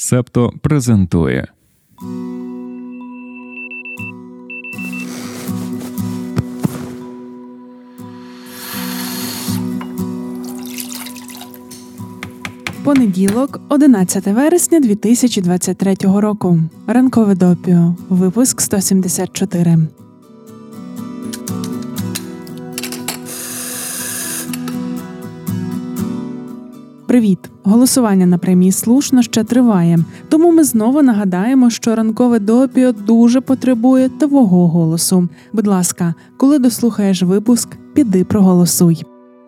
Септо презентує. Понеділок, 11 вересня 2023 року. Ранкове допіо. Випуск 174. Привіт! Голосування на премії слушно ще триває. Тому ми знову нагадаємо, що ранкове допіо дуже потребує твого голосу. Будь ласка, коли дослухаєш випуск, піди проголосуй.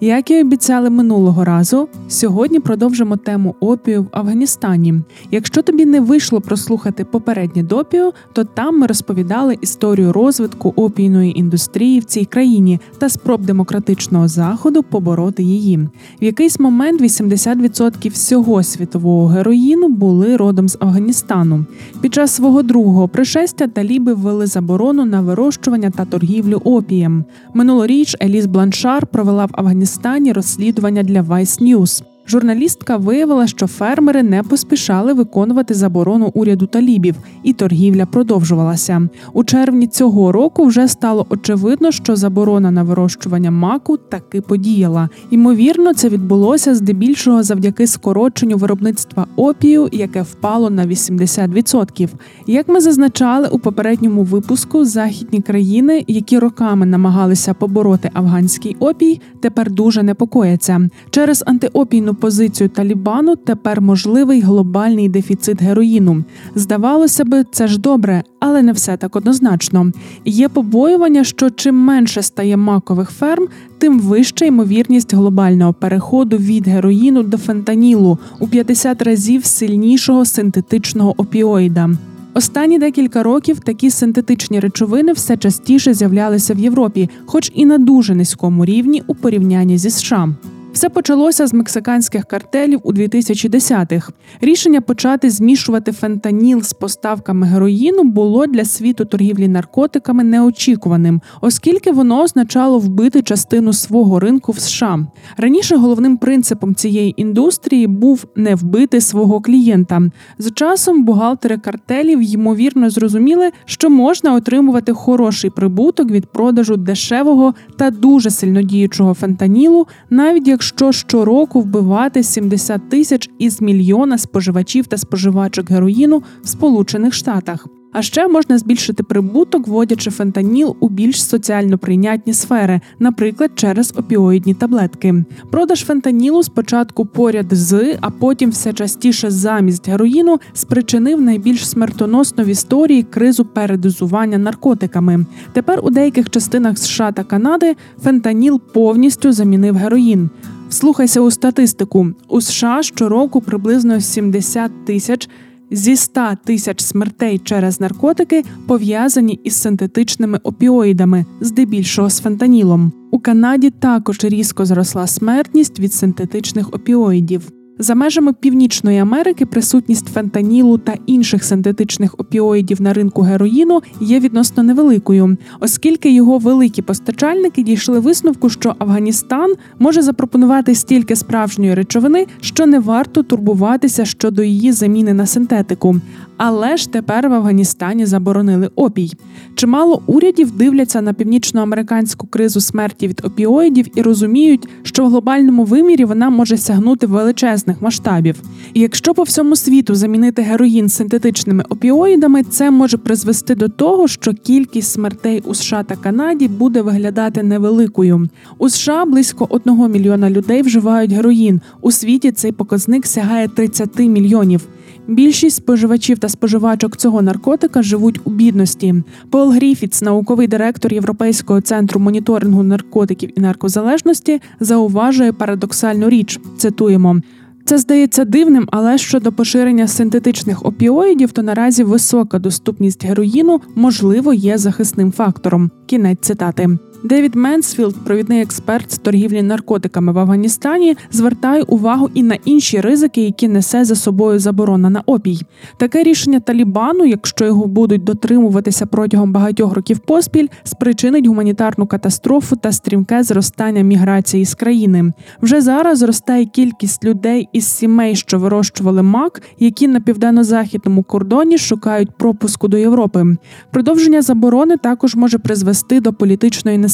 Як і обіцяли минулого разу, сьогодні продовжимо тему опію в Афганістані. Якщо тобі не вийшло прослухати попереднє допіо, то там ми розповідали історію розвитку опійної індустрії в цій країні та спроб демократичного заходу побороти її. В якийсь момент 80% всього світового героїну були родом з Афганістану. Під час свого другого пришестя таліби ввели заборону на вирощування та торгівлю опієм. Минулоріч Еліс Бланшар провела в Афганістані Афганістані розслідування для Vice News. Журналістка виявила, що фермери не поспішали виконувати заборону уряду талібів, і торгівля продовжувалася. У червні цього року вже стало очевидно, що заборона на вирощування маку таки подіяла. Ймовірно, це відбулося здебільшого завдяки скороченню виробництва опію, яке впало на 80%. Як ми зазначали у попередньому випуску, західні країни, які роками намагалися побороти афганський опій, тепер дуже непокояться через антиопійну позицію Талібану тепер можливий глобальний дефіцит героїну. Здавалося би, це ж добре, але не все так однозначно. Є побоювання, що чим менше стає макових ферм, тим вища ймовірність глобального переходу від героїну до фентанілу у 50 разів сильнішого синтетичного опіоїда. Останні декілька років такі синтетичні речовини все частіше з'являлися в Європі, хоч і на дуже низькому рівні у порівнянні зі США. Все почалося з мексиканських картелів у 2010-х. Рішення почати змішувати фентаніл з поставками героїну було для світу торгівлі наркотиками неочікуваним, оскільки воно означало вбити частину свого ринку в США. Раніше головним принципом цієї індустрії був не вбити свого клієнта. З часом бухгалтери картелів ймовірно зрозуміли, що можна отримувати хороший прибуток від продажу дешевого та дуже сильнодіючого фентанілу, навіть якщо якщо щороку вбивати 70 тисяч із мільйона споживачів та споживачок героїну в Сполучених Штатах. А ще можна збільшити прибуток, вводячи фентаніл у більш соціально прийнятні сфери, наприклад, через опіоїдні таблетки. Продаж фентанілу спочатку поряд з, а потім все частіше замість героїну спричинив найбільш смертоносну в історії кризу передозування наркотиками. Тепер у деяких частинах США та Канади фентаніл повністю замінив героїн. Слухайся у статистику у США щороку приблизно 70 тисяч зі 100 тисяч смертей через наркотики пов'язані із синтетичними опіоїдами, здебільшого з фентанілом. У Канаді також різко зросла смертність від синтетичних опіоїдів. За межами Північної Америки присутність фентанілу та інших синтетичних опіоїдів на ринку героїну є відносно невеликою, оскільки його великі постачальники дійшли висновку, що Афганістан може запропонувати стільки справжньої речовини, що не варто турбуватися щодо її заміни на синтетику. Але ж тепер в Афганістані заборонили опій. Чимало урядів дивляться на північноамериканську кризу смерті від опіоїдів і розуміють, що в глобальному вимірі вона може сягнути величезних масштабів. І якщо по всьому світу замінити героїн синтетичними опіоїдами, це може призвести до того, що кількість смертей у США та Канаді буде виглядати невеликою. У США близько одного мільйона людей вживають героїн. У світі цей показник сягає 30 мільйонів. Більшість споживачів та споживачок цього наркотика живуть у бідності. Пол Гріфіц, науковий директор Європейського центру моніторингу наркотиків і наркозалежності, зауважує парадоксальну річ. Цитуємо. Це здається дивним, але щодо поширення синтетичних опіоїдів, то наразі висока доступність героїну можливо є захисним фактором. Кінець цитати. Девід Менсфілд, провідний експерт з торгівлі наркотиками в Афганістані, звертає увагу і на інші ризики, які несе за собою заборона на опій. Таке рішення Талібану, якщо його будуть дотримуватися протягом багатьох років поспіль, спричинить гуманітарну катастрофу та стрімке зростання міграції з країни. Вже зараз зростає кількість людей із сімей, що вирощували мак, які на південно-західному кордоні шукають пропуску до Європи. Продовження заборони також може призвести до політичної нестабільності.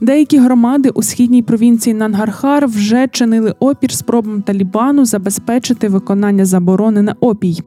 Деякі громади у східній провінції Нангархар вже чинили опір спробам Талібану забезпечити виконання заборони на опій.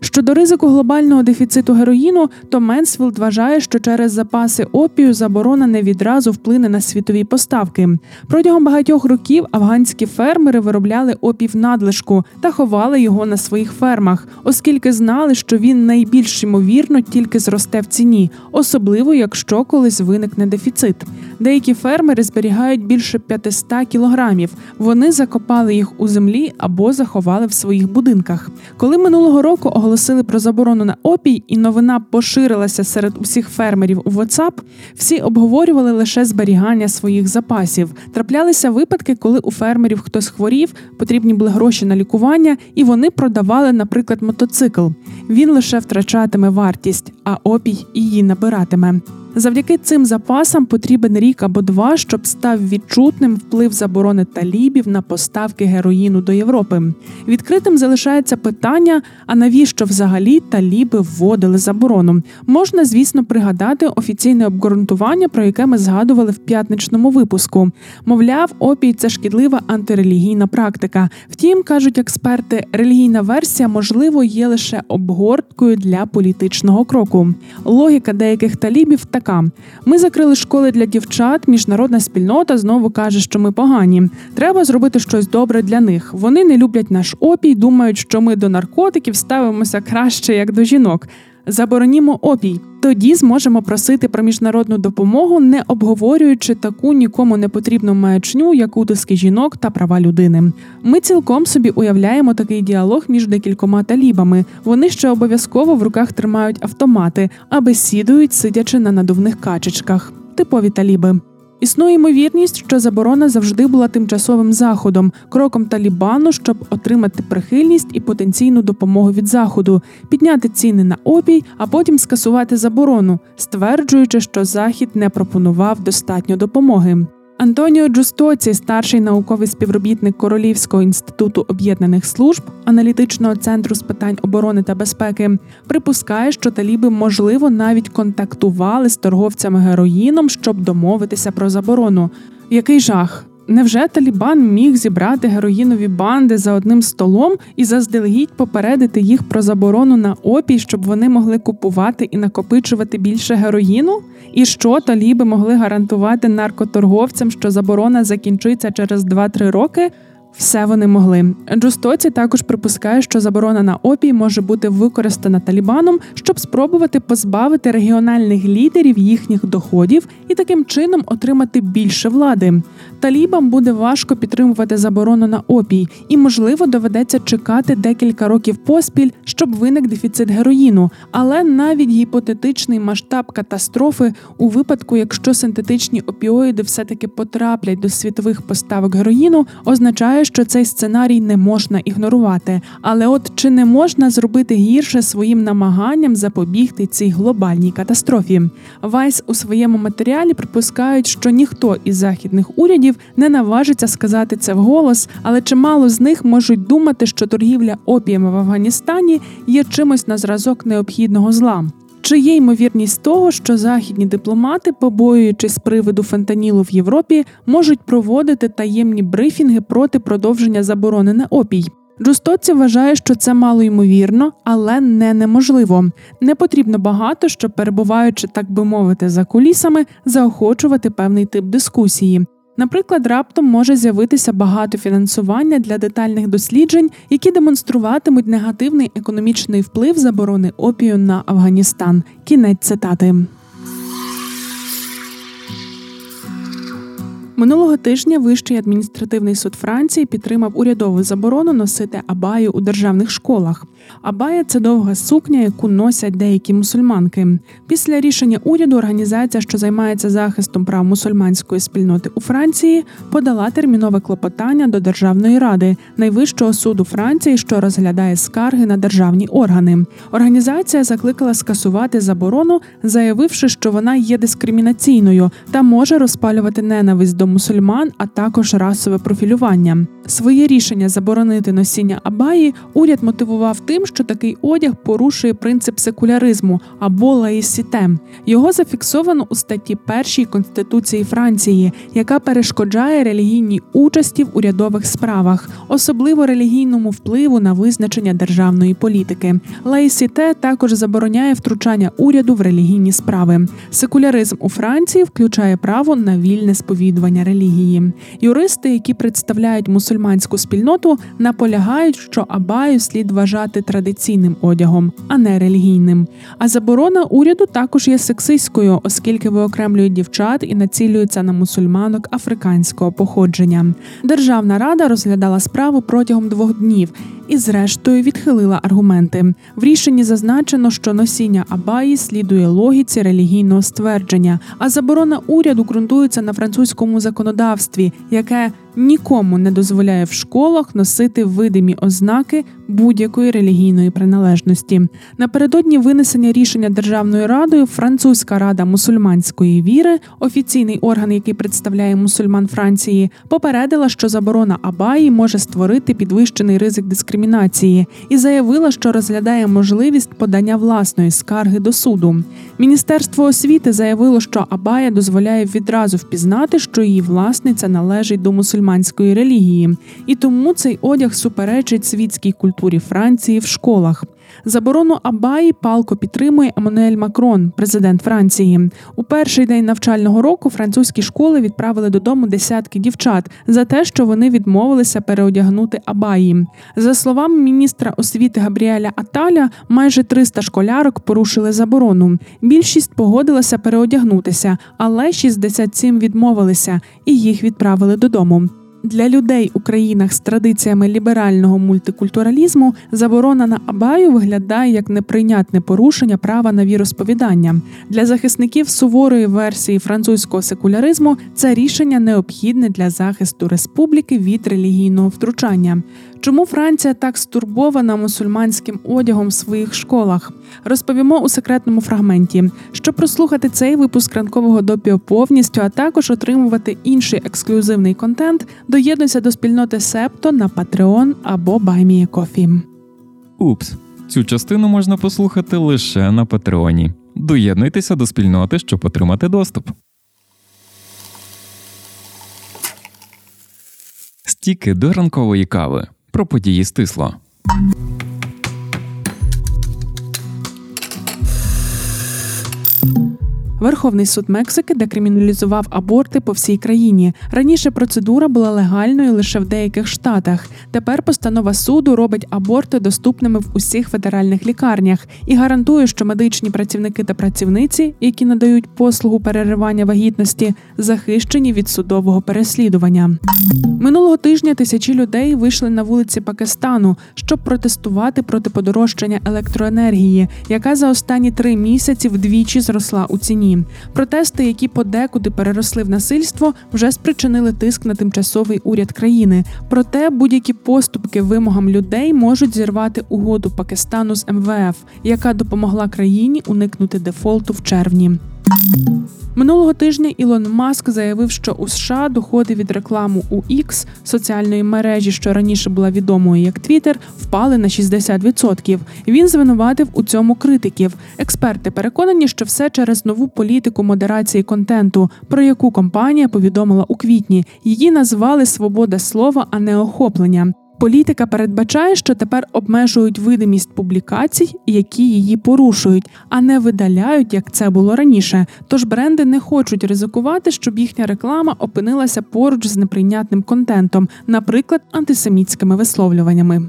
Щодо ризику глобального дефіциту героїну, то Менсфілд вважає, що через запаси опію заборона не відразу вплине на світові поставки. Протягом багатьох років афганські фермери виробляли опій в надлишку та ховали його на своїх фермах, оскільки знали, що він найбільш ймовірно тільки зросте в ціні, особливо якщо колись виникне дефіцит. Деякі фермери зберігають більше 500 кілограмів. Вони закопали їх у землі або заховали в своїх будинках. Коли минулого року оголосили про заборону на опій, і новина поширилася серед усіх фермерів у WhatsApp, всі обговорювали лише зберігання своїх запасів. Траплялися випадки, коли у фермерів хтось хворів, потрібні були гроші на лікування, і вони продавали, наприклад, мотоцикл. Він лише втрачатиме вартість, а опій її набиратиме. Завдяки цим запасам потрібен рік або два, щоб став відчутним вплив заборони талібів на поставки героїну до Європи. Відкритим залишається питання: а навіщо взагалі таліби вводили заборону? Можна, звісно, пригадати офіційне обґрунтування, про яке ми згадували в п'ятничному випуску. Мовляв, опій це шкідлива антирелігійна практика. Втім, кажуть експерти, релігійна версія можливо є лише обгорткою для політичного кроку. Логіка деяких талібів така така: ми закрили школи для дівчат. Міжнародна спільнота знову каже, що ми погані. Треба зробити щось добре для них. Вони не люблять наш опій, думають, що ми до наркотиків ставимося краще як до жінок. Заборонімо опій. Тоді зможемо просити про міжнародну допомогу, не обговорюючи таку нікому не потрібну маячню, як утиски жінок та права людини. Ми цілком собі уявляємо такий діалог між декількома талібами. Вони ще обов'язково в руках тримають автомати, а бесідують, сидячи на надувних качечках. Типові таліби. Існує ймовірність, що заборона завжди була тимчасовим заходом, кроком Талібану, щоб отримати прихильність і потенційну допомогу від заходу, підняти ціни на опій, а потім скасувати заборону, стверджуючи, що захід не пропонував достатньо допомоги. Антоніо Джустоці, старший науковий співробітник Королівського інституту об'єднаних служб аналітичного центру з питань оборони та безпеки, припускає, що таліби можливо навіть контактували з торговцями героїном, щоб домовитися про заборону. Який жах? Невже Талібан міг зібрати героїнові банди за одним столом і заздалегідь попередити їх про заборону на опій, щоб вони могли купувати і накопичувати більше героїну? І що таліби могли гарантувати наркоторговцям, що заборона закінчиться через 2-3 роки? Все вони могли. Джустоці також припускає, що заборона на опій може бути використана Талібаном, щоб спробувати позбавити регіональних лідерів їхніх доходів і таким чином отримати більше влади. Талібам буде важко підтримувати заборону на опій, і, можливо, доведеться чекати декілька років поспіль, щоб виник дефіцит героїну. Але навіть гіпотетичний масштаб катастрофи у випадку, якщо синтетичні опіоїди все-таки потраплять до світових поставок героїну, означає, що цей сценарій не можна ігнорувати. Але от чи не можна зробити гірше своїм намаганням запобігти цій глобальній катастрофі? Вайс у своєму матеріалі припускають, що ніхто із західних урядів не наважиться сказати це вголос, але чимало з них можуть думати, що торгівля опіями в Афганістані є чимось на зразок необхідного зла. Чи є ймовірність того, що західні дипломати, побоюючись приводу фентанілу в Європі, можуть проводити таємні брифінги проти продовження заборони на опій? Джустоці вважає, що це мало ймовірно, але не неможливо. Не потрібно багато, щоб перебуваючи, так би мовити, за кулісами, заохочувати певний тип дискусії. Наприклад, раптом може з'явитися багато фінансування для детальних досліджень, які демонструватимуть негативний економічний вплив заборони опію на Афганістан. Кінець цитати. Минулого тижня Вищий адміністративний суд Франції підтримав урядову заборону носити абаю у державних школах. Абая це довга сукня, яку носять деякі мусульманки. Після рішення уряду організація, що займається захистом прав мусульманської спільноти у Франції, подала термінове клопотання до Державної ради, найвищого суду Франції, що розглядає скарги на державні органи. Організація закликала скасувати заборону, заявивши, що вона є дискримінаційною та може розпалювати ненависть до мусульман, а також расове профілювання. Своє рішення заборонити носіння абаї уряд мотивував тим, що такий одяг порушує принцип секуляризму або лаїсіте. Його зафіксовано у статті 1 Конституції Франції, яка перешкоджає релігійній участі в урядових справах, особливо релігійному впливу на визначення державної політики. Лаїсіте також забороняє втручання уряду в релігійні справи. Секуляризм у Франції включає право на вільне сповідування релігії. Юристи, які представляють мусульманську спільноту, наполягають, що абаю слід вважати традиційним одягом, а не релігійним. А заборона уряду також є сексистською, оскільки виокремлюють дівчат і націлюються на мусульманок африканського походження. Державна рада розглядала справу протягом двох днів і, зрештою, відхилила аргументи. В рішенні зазначено, що носіння абаї слідує логіці релігійного ствердження, а заборона уряду ґрунтується на французькому законодавстві, яке нікому не дозволяє в школах носити видимі ознаки будь-якої релігійної приналежності. Напередодні винесення рішення Державною радою Французька рада мусульманської віри, офіційний орган, який представляє мусульман Франції, попередила, що заборона Абаї може створити підвищений ризик дискримінації, і заявила, що розглядає можливість подання власної скарги до суду. Міністерство освіти заявило, що Абая дозволяє відразу впізнати, що її власниця належить до мусульманської релігії, і тому цей одяг суперечить світській культурі Франції в школах. Заборону Абаї палко підтримує Еммануель Макрон, президент Франції. У перший день навчального року французькі школи відправили додому десятки дівчат за те, що вони відмовилися переодягнути Абаї. За словами міністра освіти Габріеля Аталя, майже 300 школярок порушили заборону. Більшість погодилася переодягнутися, але 67 відмовилися і їх відправили додому. Для людей у країнах з традиціями ліберального мультикультуралізму заборона на абаю виглядає як неприйнятне порушення права на віросповідання. Для захисників суворої версії французького секуляризму це рішення необхідне для захисту республіки від релігійного втручання. Чому Франція так стурбована мусульманським одягом в своїх школах? Розповімо у секретному фрагменті. Щоб прослухати цей випуск ранкового допіо повністю, а також отримувати інший ексклюзивний контент, доєднуйся до спільноти Септо на Patreon або BuyMeACoffee. Упс, цю частину можна послухати лише на Патреоні. Доєднуйтеся до спільноти, щоб отримати доступ. Стіки до ранкової кави про події стисло. Верховний суд Мексики декриміналізував аборти по всій країні. Раніше процедура була легальною лише в деяких штатах. Тепер постанова суду робить аборти доступними в усіх федеральних лікарнях і гарантує, що медичні працівники та працівниці, які надають послугу переривання вагітності, захищені від судового переслідування. Минулого тижня тисячі людей вийшли на вулиці Пакистану, щоб протестувати проти подорожчання електроенергії, яка за останні три місяці вдвічі зросла у ціні. Протести, які подекуди переросли в насильство, вже спричинили тиск на тимчасовий уряд країни. Проте будь-які поступки вимогам людей можуть зірвати угоду Пакистану з МВФ, яка допомогла країні уникнути дефолту в червні. Минулого тижня Ілон Маск заявив, що у США доходи від рекламу у X, соціальної мережі, що раніше була відомою як Twitter, впали на 60%. Він звинуватив у цьому критиків. Експерти переконані, що все через нову політику модерації контенту, про яку компанія повідомила у квітні. Її назвали Свобода слова, а не охоплення. Політика передбачає, що тепер обмежують видимість публікацій, які її порушують, а не видаляють, як це було раніше. Тож бренди не хочуть ризикувати, щоб їхня реклама опинилася поруч з неприйнятним контентом, наприклад, антисемітськими висловлюваннями.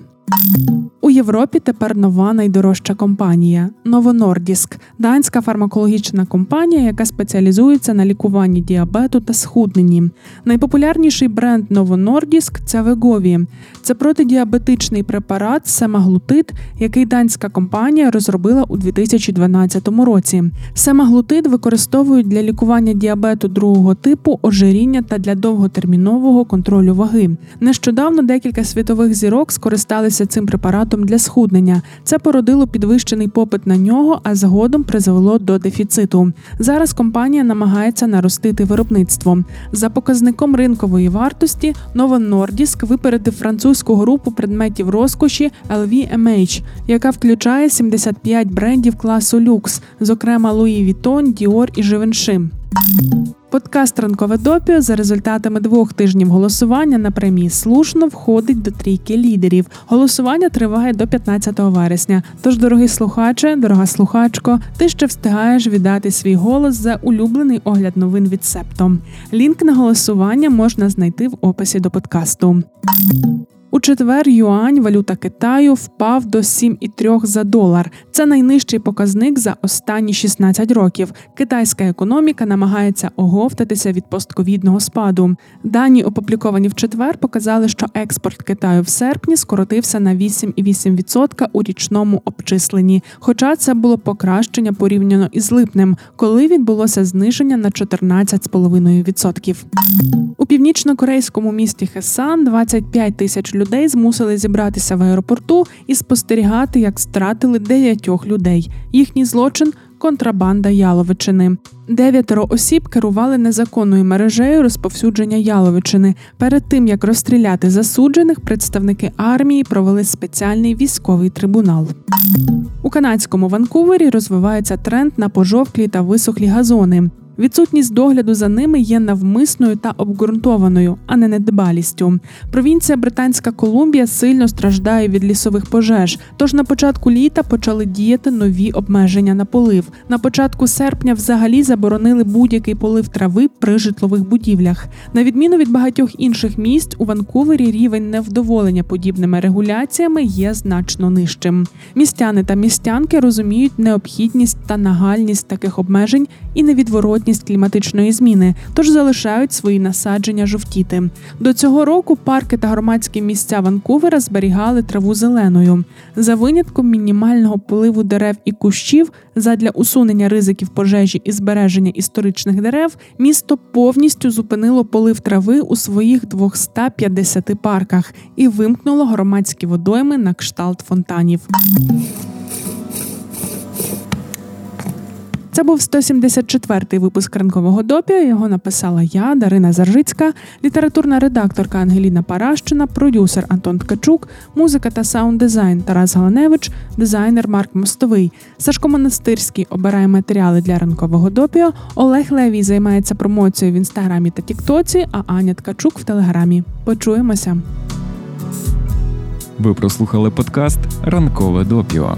У Європі тепер нова найдорожча компанія Nordisk – данська фармакологічна компанія, яка спеціалізується на лікуванні діабету та схудненні. Найпопулярніший бренд Nordisk – це Wegovy. Це протидіабетичний препарат семаглутид, який данська компанія розробила у 2012 році. Семаглутид використовують для лікування діабету другого типу, ожиріння та для довготермінового контролю ваги. Нещодавно декілька світових зірок скористалися цим препаратом препаратом для схуднення. Це породило підвищений попит на нього, а згодом призвело до дефіциту. Зараз компанія намагається наростити виробництво. За показником ринкової вартості Novo Nordisk випередив французьку групу предметів розкоші LVMH, яка включає 75 брендів класу люкс, зокрема Louis Vuitton, Dior і Givenchy. Подкаст Ранкове допіо за результатами двох тижнів голосування на премії слушно входить до трійки лідерів. Голосування триває до 15 вересня. Тож, дорогий слухаче, дорога слухачко, ти ще встигаєш віддати свій голос за улюблений огляд новин від Септо. Лінк на голосування можна знайти в описі до подкасту. У четвер юань, валюта Китаю, впав до 7,3 за долар. Це найнижчий показник за останні 16 років. Китайська економіка намагається оговтатися від постковідного спаду. Дані, опубліковані в четвер, показали, що експорт Китаю в серпні скоротився на 8,8% у річному обчисленні. Хоча це було покращення порівняно із липнем, коли відбулося зниження на 14,5%. У північно-корейському місті Хесан 25 тисяч людей змусили зібратися в аеропорту і спостерігати, як стратили дев'ятьох людей. Їхній злочин контрабанда яловичини. Дев'ятеро осіб керували незаконною мережею розповсюдження яловичини. Перед тим як розстріляти засуджених, представники армії провели спеціальний військовий трибунал. У канадському Ванкувері розвивається тренд на пожовклі та висохлі газони. Відсутність догляду за ними є навмисною та обґрунтованою, а не недбалістю. Провінція Британська Колумбія сильно страждає від лісових пожеж. Тож на початку літа почали діяти нові обмеження на полив. На початку серпня взагалі заборонили будь-який полив трави при житлових будівлях. На відміну від багатьох інших місць, у Ванкувері рівень невдоволення подібними регуляціями є значно нижчим. Містяни та містянки розуміють необхідність та нагальність таких обмежень і невідворотні відсутність кліматичної зміни, тож залишають свої насадження жовтіти. До цього року парки та громадські місця Ванкувера зберігали траву зеленою. За винятком мінімального поливу дерев і кущів задля усунення ризиків пожежі і збереження історичних дерев, місто повністю зупинило полив трави у своїх 250 парках і вимкнуло громадські водойми на кшталт фонтанів. Це був 174-й випуск ранкового допія. Його написала я, Дарина Заржицька, літературна редакторка Ангеліна Паращина, продюсер Антон Ткачук, музика та саунд-дизайн Тарас Галаневич, дизайнер Марк Мостовий. Сашко Монастирський обирає матеріали для ранкового допіо. Олег Левій займається промоцією в інстаграмі та Тіктоці, а Аня Ткачук в Телеграмі. Почуємося. Ви прослухали подкаст Ранкове допіо.